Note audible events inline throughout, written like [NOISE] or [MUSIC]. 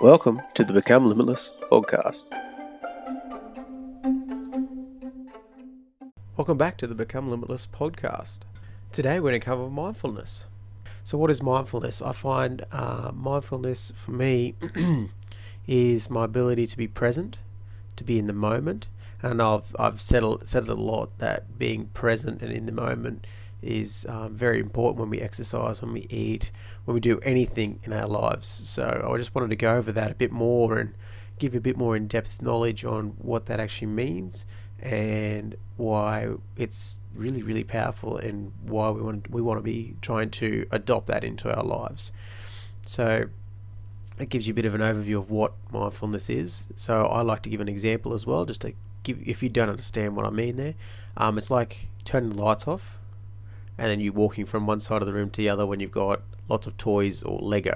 Welcome to the Become Limitless podcast. Welcome back to the Become Limitless podcast. Today we're going to cover mindfulness. So, what is mindfulness? I find uh, mindfulness for me [CLEARS THROAT] is my ability to be present, to be in the moment, and I've I've said said it a lot that being present and in the moment is um, very important when we exercise, when we eat, when we do anything in our lives. So I just wanted to go over that a bit more and give you a bit more in depth knowledge on what that actually means and why it's really really powerful and why we want we want to be trying to adopt that into our lives. So it gives you a bit of an overview of what mindfulness is. So I like to give an example as well, just to give if you don't understand what I mean there. Um, it's like turning the lights off and then you walking from one side of the room to the other when you've got lots of toys or Lego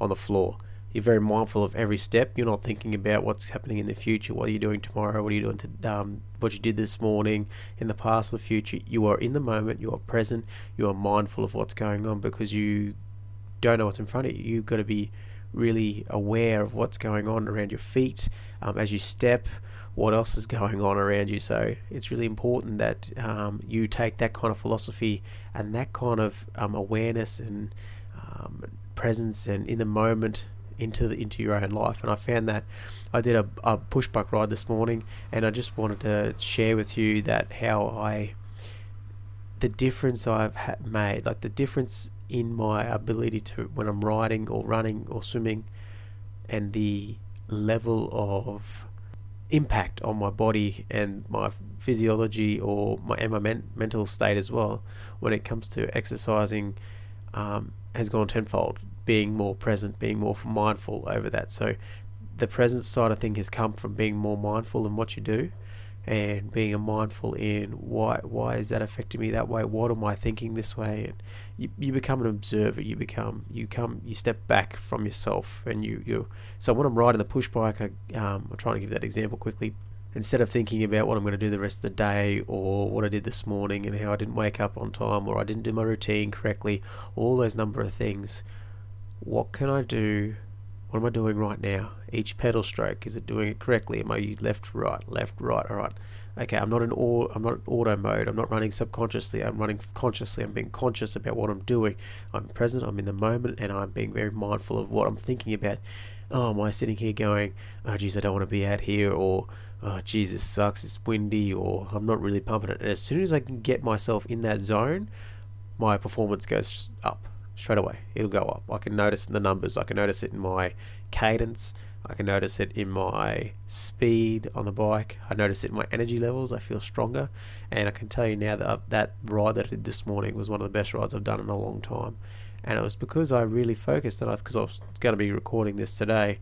on the floor. You're very mindful of every step. You're not thinking about what's happening in the future. What are you doing tomorrow? What are you doing to um, what you did this morning, in the past, or the future? You are in the moment. You are present. You are mindful of what's going on because you don't know what's in front of you. You've got to be really aware of what's going on around your feet um, as you step what else is going on around you. So it's really important that um, you take that kind of philosophy and that kind of um, awareness and um, presence and in the moment into the, into your own life. And I found that I did a, a push bike ride this morning, and I just wanted to share with you that how I the difference I've ha- made, like the difference in my ability to when I'm riding or running or swimming, and the level of impact on my body and my physiology or my and my men- mental state as well when it comes to exercising um, has gone tenfold being more present being more mindful over that. So the present side of thing has come from being more mindful in what you do and being a mindful in why why is that affecting me that way? What am i thinking this way? And you, you become an observer. You become you come you step back from yourself and you you so when i'm riding the push bike I, um, i'm trying to give that example quickly. Instead of thinking about what i'm going to do the rest of the day or what i did this morning and how i didn't wake up on time or i didn't do my routine correctly all those number of things what can i do what am I doing right now? Each pedal stroke, is it doing it correctly? Am I left, right, left, right? All right. Okay, I'm not in all. I'm not auto mode. I'm not running subconsciously. I'm running consciously. I'm being conscious about what I'm doing. I'm present. I'm in the moment, and I'm being very mindful of what I'm thinking about. Oh, am I sitting here going, oh, geez, I don't want to be out here, or oh, Jesus sucks. It's windy, or I'm not really pumping it. And as soon as I can get myself in that zone, my performance goes up straight away. It'll go up. I can notice in the numbers. I can notice it in my cadence. I can notice it in my speed on the bike. I notice it in my energy levels. I feel stronger. And I can tell you now that I've, that ride that I did this morning was one of the best rides I've done in a long time. And it was because I really focused on it because I was going to be recording this today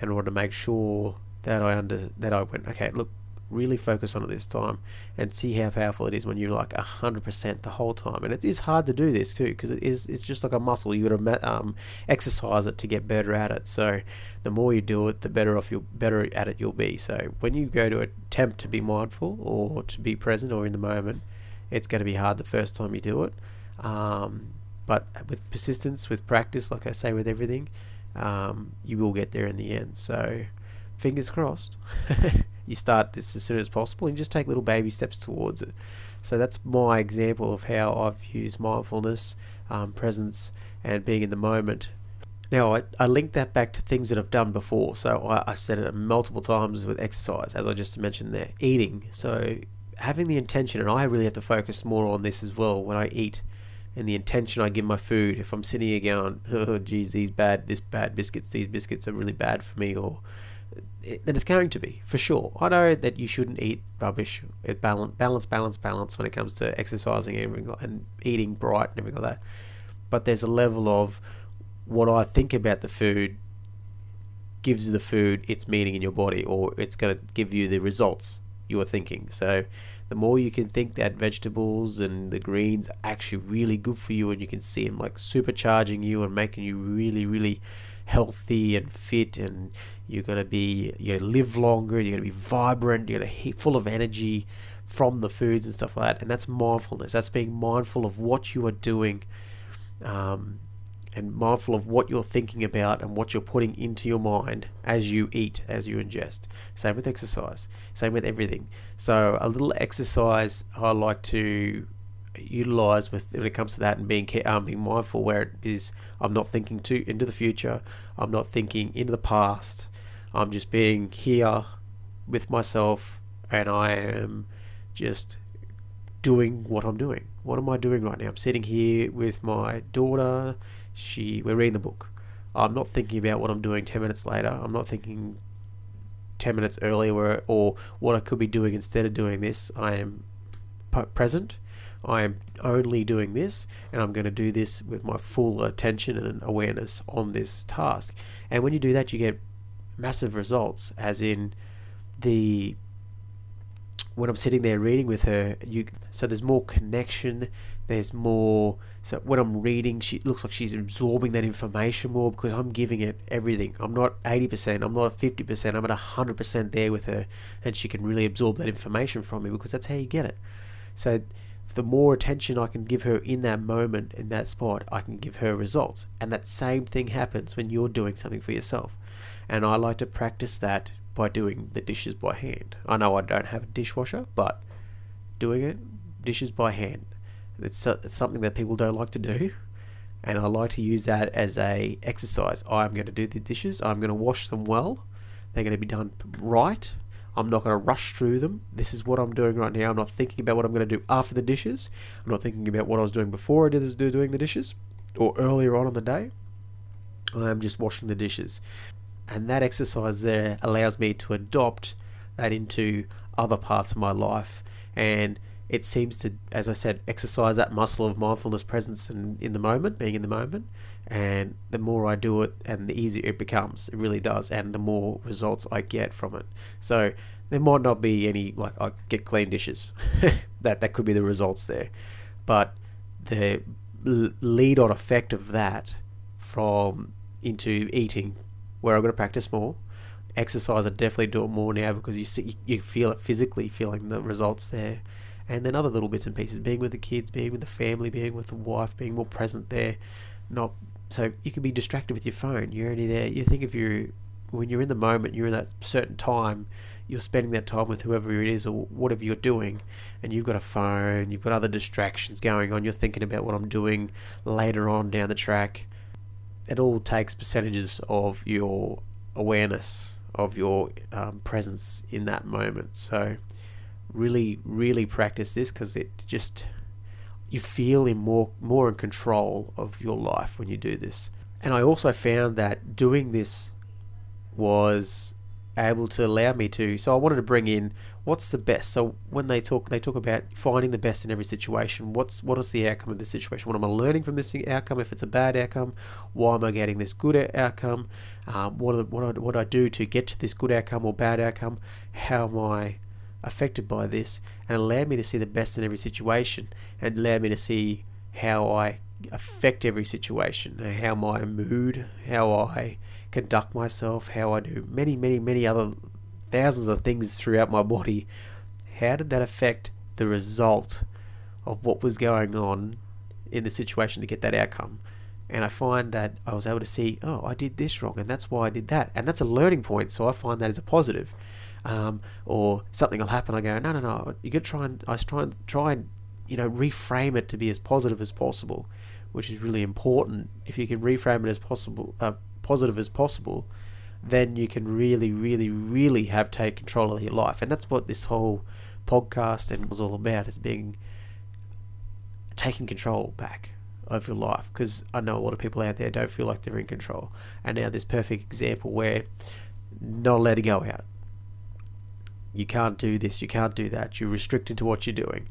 and I wanted to make sure that I under that I went okay look really focus on it this time and see how powerful it is when you're like 100% the whole time. And it is hard to do this too because it is it's just like a muscle. You got to um, exercise it to get better at it. So the more you do it the better off you'll better at it you'll be. So when you go to attempt to be mindful or to be present or in the moment it's going to be hard the first time you do it. Um, but with persistence with practice like I say with everything um, you will get there in the end. So fingers crossed [LAUGHS] you start this as soon as possible and just take little baby steps towards it. So that's my example of how I've used mindfulness, um, presence, and being in the moment. Now, I, I link that back to things that I've done before. So I, I said it multiple times with exercise, as I just mentioned there. Eating. So having the intention, and I really have to focus more on this as well when I eat and the intention I give my food. If I'm sitting here going, [LAUGHS] oh, geez, these bad, this bad biscuits, these biscuits are really bad for me, or then it's going to be for sure. I know that you shouldn't eat rubbish. It balance, balance, balance, balance when it comes to exercising and, and eating bright and everything like that. But there's a level of what I think about the food gives the food its meaning in your body, or it's going to give you the results you are thinking. So the more you can think that vegetables and the greens are actually really good for you, and you can see them like supercharging you and making you really, really healthy and fit and you're going to be you're going to live longer you're going to be vibrant you're going to be full of energy from the foods and stuff like that. And that's mindfulness. That's being mindful of what you are doing um, and mindful of what you're thinking about and what you're putting into your mind as you eat, as you ingest. Same with exercise, same with everything. So, a little exercise I like to utilize with when it comes to that and being um, being mindful where it is I'm not thinking too into the future, I'm not thinking into the past. I'm just being here with myself and I am just doing what I'm doing. What am I doing right now? I'm sitting here with my daughter she we're reading the book. I'm not thinking about what I'm doing 10 minutes later. I'm not thinking 10 minutes earlier or what I could be doing instead of doing this. I am present. I am only doing this and I'm going to do this with my full attention and awareness on this task. And when you do that, you get massive results, as in the when I'm sitting there reading with her, you so there's more connection, there's more so when I'm reading, she looks like she's absorbing that information more because I'm giving it everything. I'm not 80%, I'm not 50%, I'm at 100% there with her, and she can really absorb that information from me because that's how you get it. So the more attention I can give her in that moment, in that spot, I can give her results. And that same thing happens when you're doing something for yourself. And I like to practice that by doing the dishes by hand. I know I don't have a dishwasher, but doing it, dishes by hand, it's, it's something that people don't like to do. And I like to use that as a exercise. I'm going to do the dishes. I'm going to wash them well. They're going to be done right. I'm not going to rush through them. This is what I'm doing right now. I'm not thinking about what I'm going to do after the dishes. I'm not thinking about what I was doing before I did was doing the dishes or earlier on in the day. I'm just washing the dishes. And that exercise there allows me to adopt that into other parts of my life. And it seems to, as I said, exercise that muscle of mindfulness, presence, and in the moment, being in the moment. And the more I do it, and the easier it becomes, it really does, and the more results I get from it. So there might not be any like I get clean dishes. [LAUGHS] that that could be the results there, but the lead on effect of that from into eating where I've got to practice more. Exercise, I definitely do it more now because you see, you feel it physically, feeling the results there. And then other little bits and pieces, being with the kids, being with the family, being with the wife, being more present there. Not so you can be distracted with your phone. You're only there. You think if you when you're in the moment, you're in that certain time, you're spending that time with whoever it is or whatever you're doing, and you've got a phone, you've got other distractions going on, you're thinking about what I'm doing later on down the track, it all takes percentages of your awareness of your um, presence in that moment. So really, really practice this because it just you feel in more more in control of your life when you do this. And I also found that doing this was able to allow me to. So I wanted to bring in what's the best. So when they talk, they talk about finding the best in every situation. What's what is the outcome of this situation? What am I learning from this outcome? If it's a bad outcome, why am I getting this good outcome? Um, what, the, what, I, what I do to get to this good outcome or bad outcome? How am I affected by this? And allow me to see the best in every situation, and allow me to see how I affect every situation, how my mood, how I conduct myself, how I do many, many, many other thousands of things throughout my body. How did that affect the result of what was going on in the situation to get that outcome? And I find that I was able to see, oh, I did this wrong, and that's why I did that, and that's a learning point. So I find that as a positive. Um, or something will happen, I go, no, no, no. You to try and I try and try and you know reframe it to be as positive as possible, which is really important. If you can reframe it as possible, uh, positive as possible, then you can really, really, really have take control of your life. And that's what this whole podcast and was all about is being taking control back of your life because I know a lot of people out there don't feel like they're in control. And now this perfect example where not allowed to go out. You can't do this, you can't do that. You're restricted to what you're doing.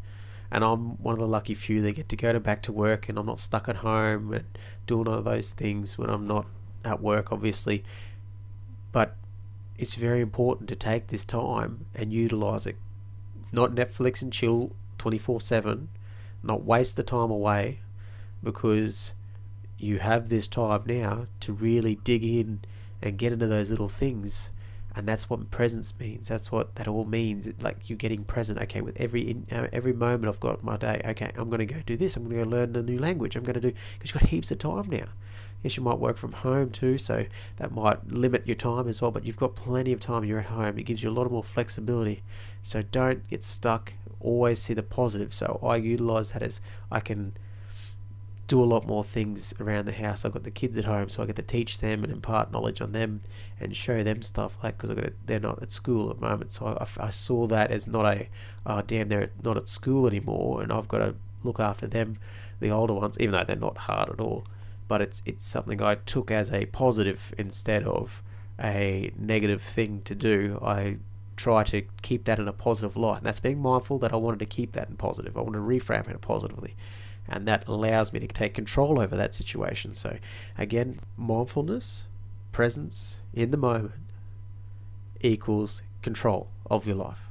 And I'm one of the lucky few that get to go to back to work and I'm not stuck at home and doing all of those things when I'm not at work, obviously. But it's very important to take this time and utilize it. Not Netflix and chill 24 7, not waste the time away because you have this time now to really dig in and get into those little things and that's what presence means. That's what that all means. It, like you're getting present. Okay, with every in, uh, every moment I've got my day. Okay, I'm going to go do this. I'm going to go learn the new language. I'm going to do because you've got heaps of time now. Yes, you might work from home too, so that might limit your time as well. But you've got plenty of time. You're at home. It gives you a lot of more flexibility. So don't get stuck. Always see the positive. So I utilize that as I can do a lot more things around the house. I've got the kids at home, so I get to teach them and impart knowledge on them and show them stuff. Like because they're not at school at the moment, so I, I saw that as not a oh damn they're not at school anymore, and I've got to look after them, the older ones, even though they're not hard at all. But it's it's something I took as a positive instead of a negative thing to do. I try to keep that in a positive light, and that's being mindful that I wanted to keep that in positive. I want to reframe it positively and that allows me to take control over that situation. So, again, mindfulness, presence in the moment equals control of your life.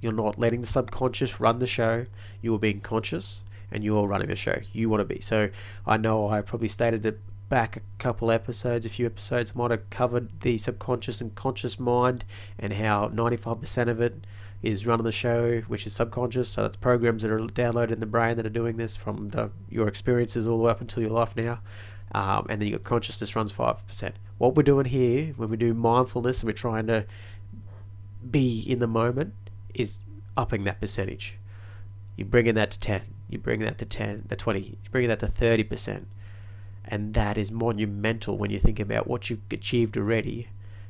You're not letting the subconscious run the show, you are being conscious and you're running the show. You want to be. So, I know I probably stated it back a couple episodes, a few episodes, might have covered the subconscious and conscious mind and how 95% of it is running the show, which is subconscious. So that's programs that are downloaded in the brain that are doing this from the your experiences all the way up until your life now. Um, and then your consciousness runs five percent. What we're doing here when we do mindfulness and we're trying to be in the moment is upping that percentage. You're bringing that to ten. You bring that to ten, to twenty. You bring that to thirty percent, and that is monumental when you think about what you've achieved already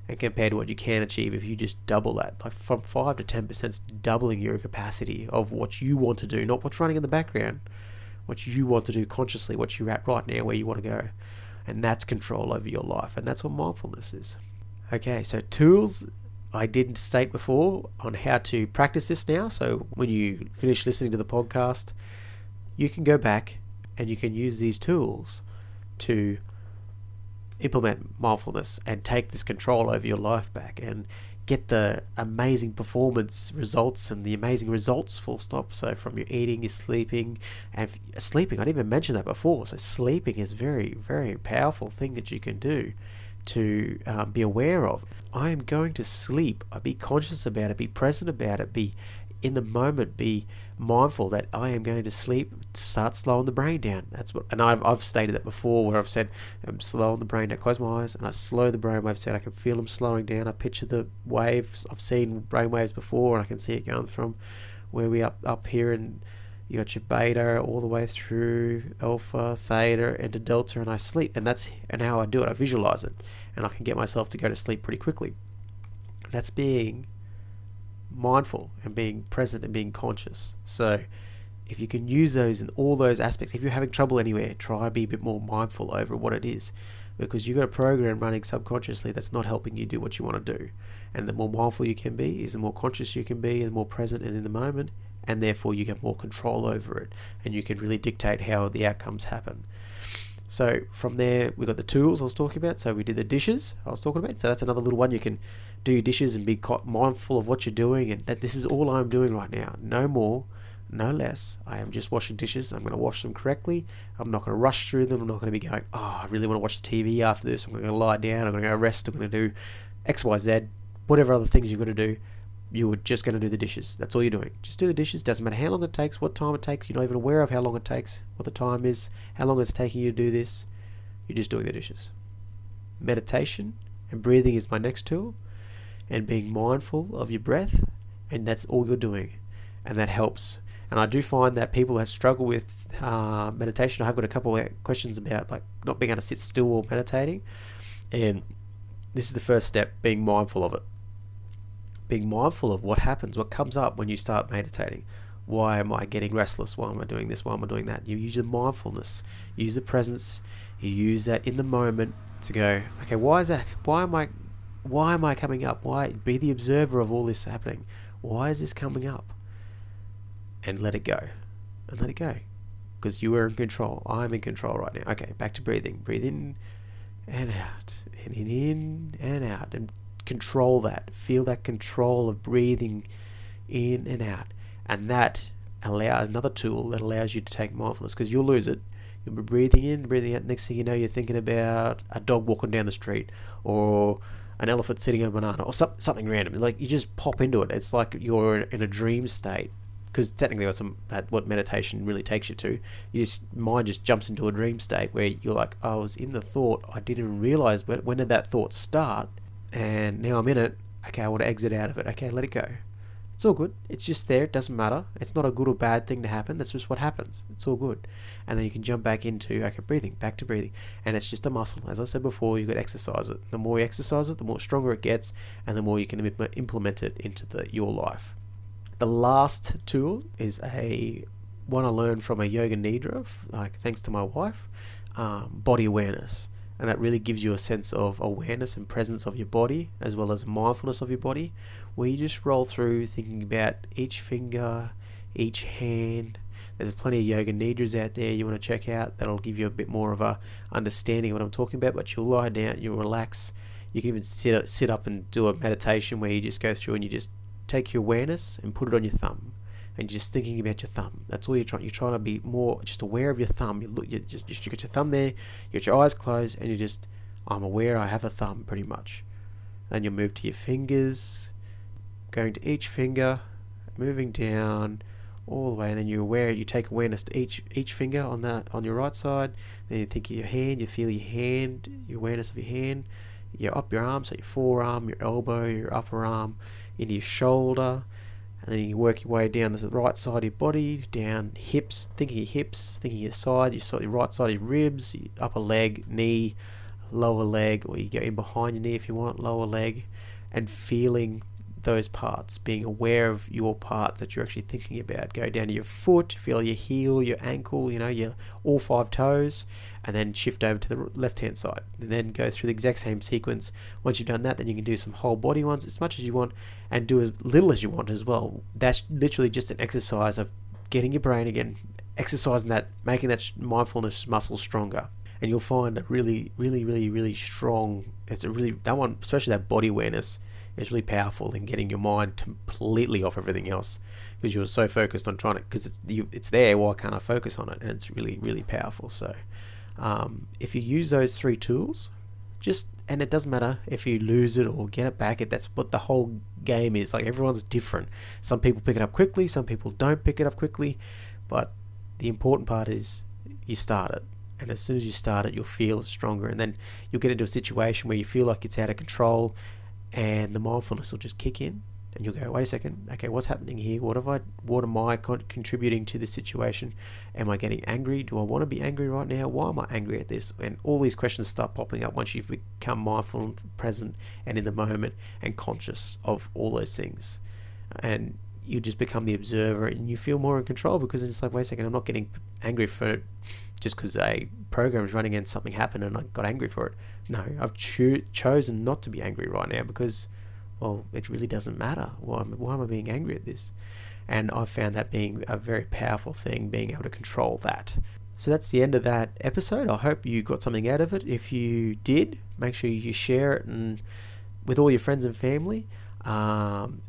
and compared to what you can achieve if you just double that. Like from 5 to 10% is doubling your capacity of what you want to do not what's running in the background what you want to do consciously what you're at right now where you want to go. And that's control over your life and that's what mindfulness is. Okay so tools I didn't state before on how to practice this now. So when you finish listening to the podcast you can go back and you can use these tools to implement mindfulness and take this control over your life back and get the amazing performance results and the amazing results full stop. So from your eating your sleeping and sleeping i didn't even mention that before. So sleeping is very very powerful thing that you can do to um, be aware of i am going to sleep I be conscious about it be present about it be in the moment be mindful that I am going to sleep, start slowing the brain down. That's what, and I've, I've stated that before where I've said I'm slowing the brain down. Close my eyes and I slow the brain waves down. I can feel them slowing down. I picture the waves. I've seen brain waves before and I can see it going from where we up up here and you got your beta all the way through alpha, theta, into delta, and I sleep. And that's and how I do it. I visualize it, and I can get myself to go to sleep pretty quickly. That's being mindful and being present and being conscious. So if you can use those in all those aspects, if you're having trouble anywhere, try to be a bit more mindful over what it is. Because you've got a program running subconsciously that's not helping you do what you want to do. And the more mindful you can be, is the more conscious you can be, and the more present and in the moment, and therefore you get more control over it, and you can really dictate how the outcomes happen. So from there, we got the tools I was talking about. So we did the dishes I was talking about. So that's another little one. You can do your dishes and be mindful of what you're doing, and that this is all I'm doing right now. No more, no less. I am just washing dishes. I'm going to wash them correctly. I'm not going to rush through them. I'm not going to be going, oh, I really want to watch the TV after this. I'm going to lie down. I'm going to go rest. I'm going to do X, Y, Z, whatever other things you've got to do you were just going to do the dishes. That's all you're doing. Just do the dishes. Doesn't matter how long it takes, what time it takes. You're not even aware of how long it takes, what the time is, how long it's taking you to do this. You're just doing the dishes. Meditation and breathing is my next tool, and being mindful of your breath, and that's all you're doing, and that helps. And I do find that people that struggle with uh, meditation, I have got a couple of questions about like not being able to sit still while meditating, and this is the first step: being mindful of it being mindful of what happens, what comes up when you start meditating. Why am I getting restless? Why am I doing this? Why am I doing that? You use your mindfulness, use the presence, you use that in the moment to go, okay, why is that? Why am I, why am I coming up? Why be the observer of all this happening? Why is this coming up? And let it go, and let it go, because you are in control. I'm in control right now. Okay, back to breathing. Breathe in and out, and in, in and out, and control that. Feel that control of breathing in and out. And that allows another tool that allows you to take mindfulness because you'll lose it. You'll be breathing in, breathing out. Next thing you know, you're thinking about a dog walking down the street or an elephant sitting on a banana or some, something random. Like you just pop into it. It's like you're in a dream state because technically that's that what meditation really takes you to. You just mind just jumps into a dream state where you're like, I was in the thought. I didn't realize when, when did that thought start, and now I'm in it. Okay, I want to exit out of it. Okay, let it go. It's all good. It's just there. It doesn't matter. It's not a good or bad thing to happen. That's just what happens. It's all good. And then you can jump back into, okay, breathing, back to breathing. And it's just a muscle. As I said before, you got to exercise it. The more you exercise it, the more stronger it gets, and the more you can implement it into the, your life. The last tool is a one I learned from a yoga nidra, like thanks to my wife, um, body awareness and that really gives you a sense of awareness and presence of your body as well as mindfulness of your body where you just roll through thinking about each finger each hand. There's plenty of yoga nidras out there you want to check out that'll give you a bit more of a understanding of what I'm talking about but you'll lie down you'll relax. You can even sit, sit up and do a meditation where you just go through and you just take your awareness and put it on your thumb and you're just thinking about your thumb. That's all you're trying. You're trying to be more just aware of your thumb. You look, you just, you got your thumb there. You got your eyes closed, and you just, I'm aware I have a thumb, pretty much. Then you move to your fingers, going to each finger, moving down all the way, and then you're aware. You take awareness to each each finger on that on your right side. Then you think of your hand. You feel your hand, your awareness of your hand. You're up your arm, so your forearm, your elbow, your upper arm, into your shoulder and then you work your way down the right side of your body, down hips, thinking your hips, thinking your side, your, your right side of your ribs, your upper leg, knee, lower leg, or you go in behind your knee if you want, lower leg, and feeling those parts, being aware of your parts that you're actually thinking about. Go down to your foot, feel your heel, your ankle, you know, your all five toes, and then shift over to the left hand side. And then go through the exact same sequence. Once you've done that, then you can do some whole body ones as much as you want and do as little as you want as well. That's literally just an exercise of getting your brain again, exercising that, making that mindfulness muscle stronger and you'll find a really, really, really, really strong. It's a really that one, especially that body awareness is really powerful in getting your mind completely off everything else because you're so focused on trying to because it's you, it's there why can't I focus on it? And it's really really powerful. So um, if you use those three tools just and it doesn't matter if you lose it or get it back it that's what the whole game is. Like everyone's different. Some people pick it up quickly some people don't pick it up quickly but the important part is you start it. And as soon as you start it you'll feel stronger. And then you'll get into a situation where you feel like it's out of control and the mindfulness will just kick in. And you'll go wait a second. Okay what's happening here? What have i what am i con- contributing to this situation? Am i getting angry? Do i want to be angry right now? Why am i angry at this? And all these questions start popping up once you've become mindful and present and in the moment and conscious of all those things. And you just become the observer and you feel more in control because it's like wait a second i'm not getting angry for just because a program is running and something happened and I got angry for it. No, I've cho- chosen not to be angry right now because, well, it really doesn't matter. Why, why am I being angry at this? And I've found that being a very powerful thing, being able to control that. So that's the end of that episode. I hope you got something out of it. If you did, make sure you share it and with all your friends and family. Um,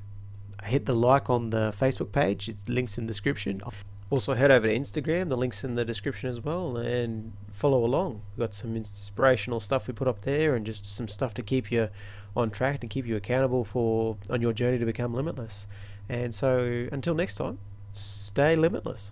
hit the like on the Facebook page. It's links in the description. Also, head over to Instagram, the link's in the description as well, and follow along. We've got some inspirational stuff we put up there and just some stuff to keep you on track and keep you accountable for on your journey to become limitless. And so, until next time, stay limitless.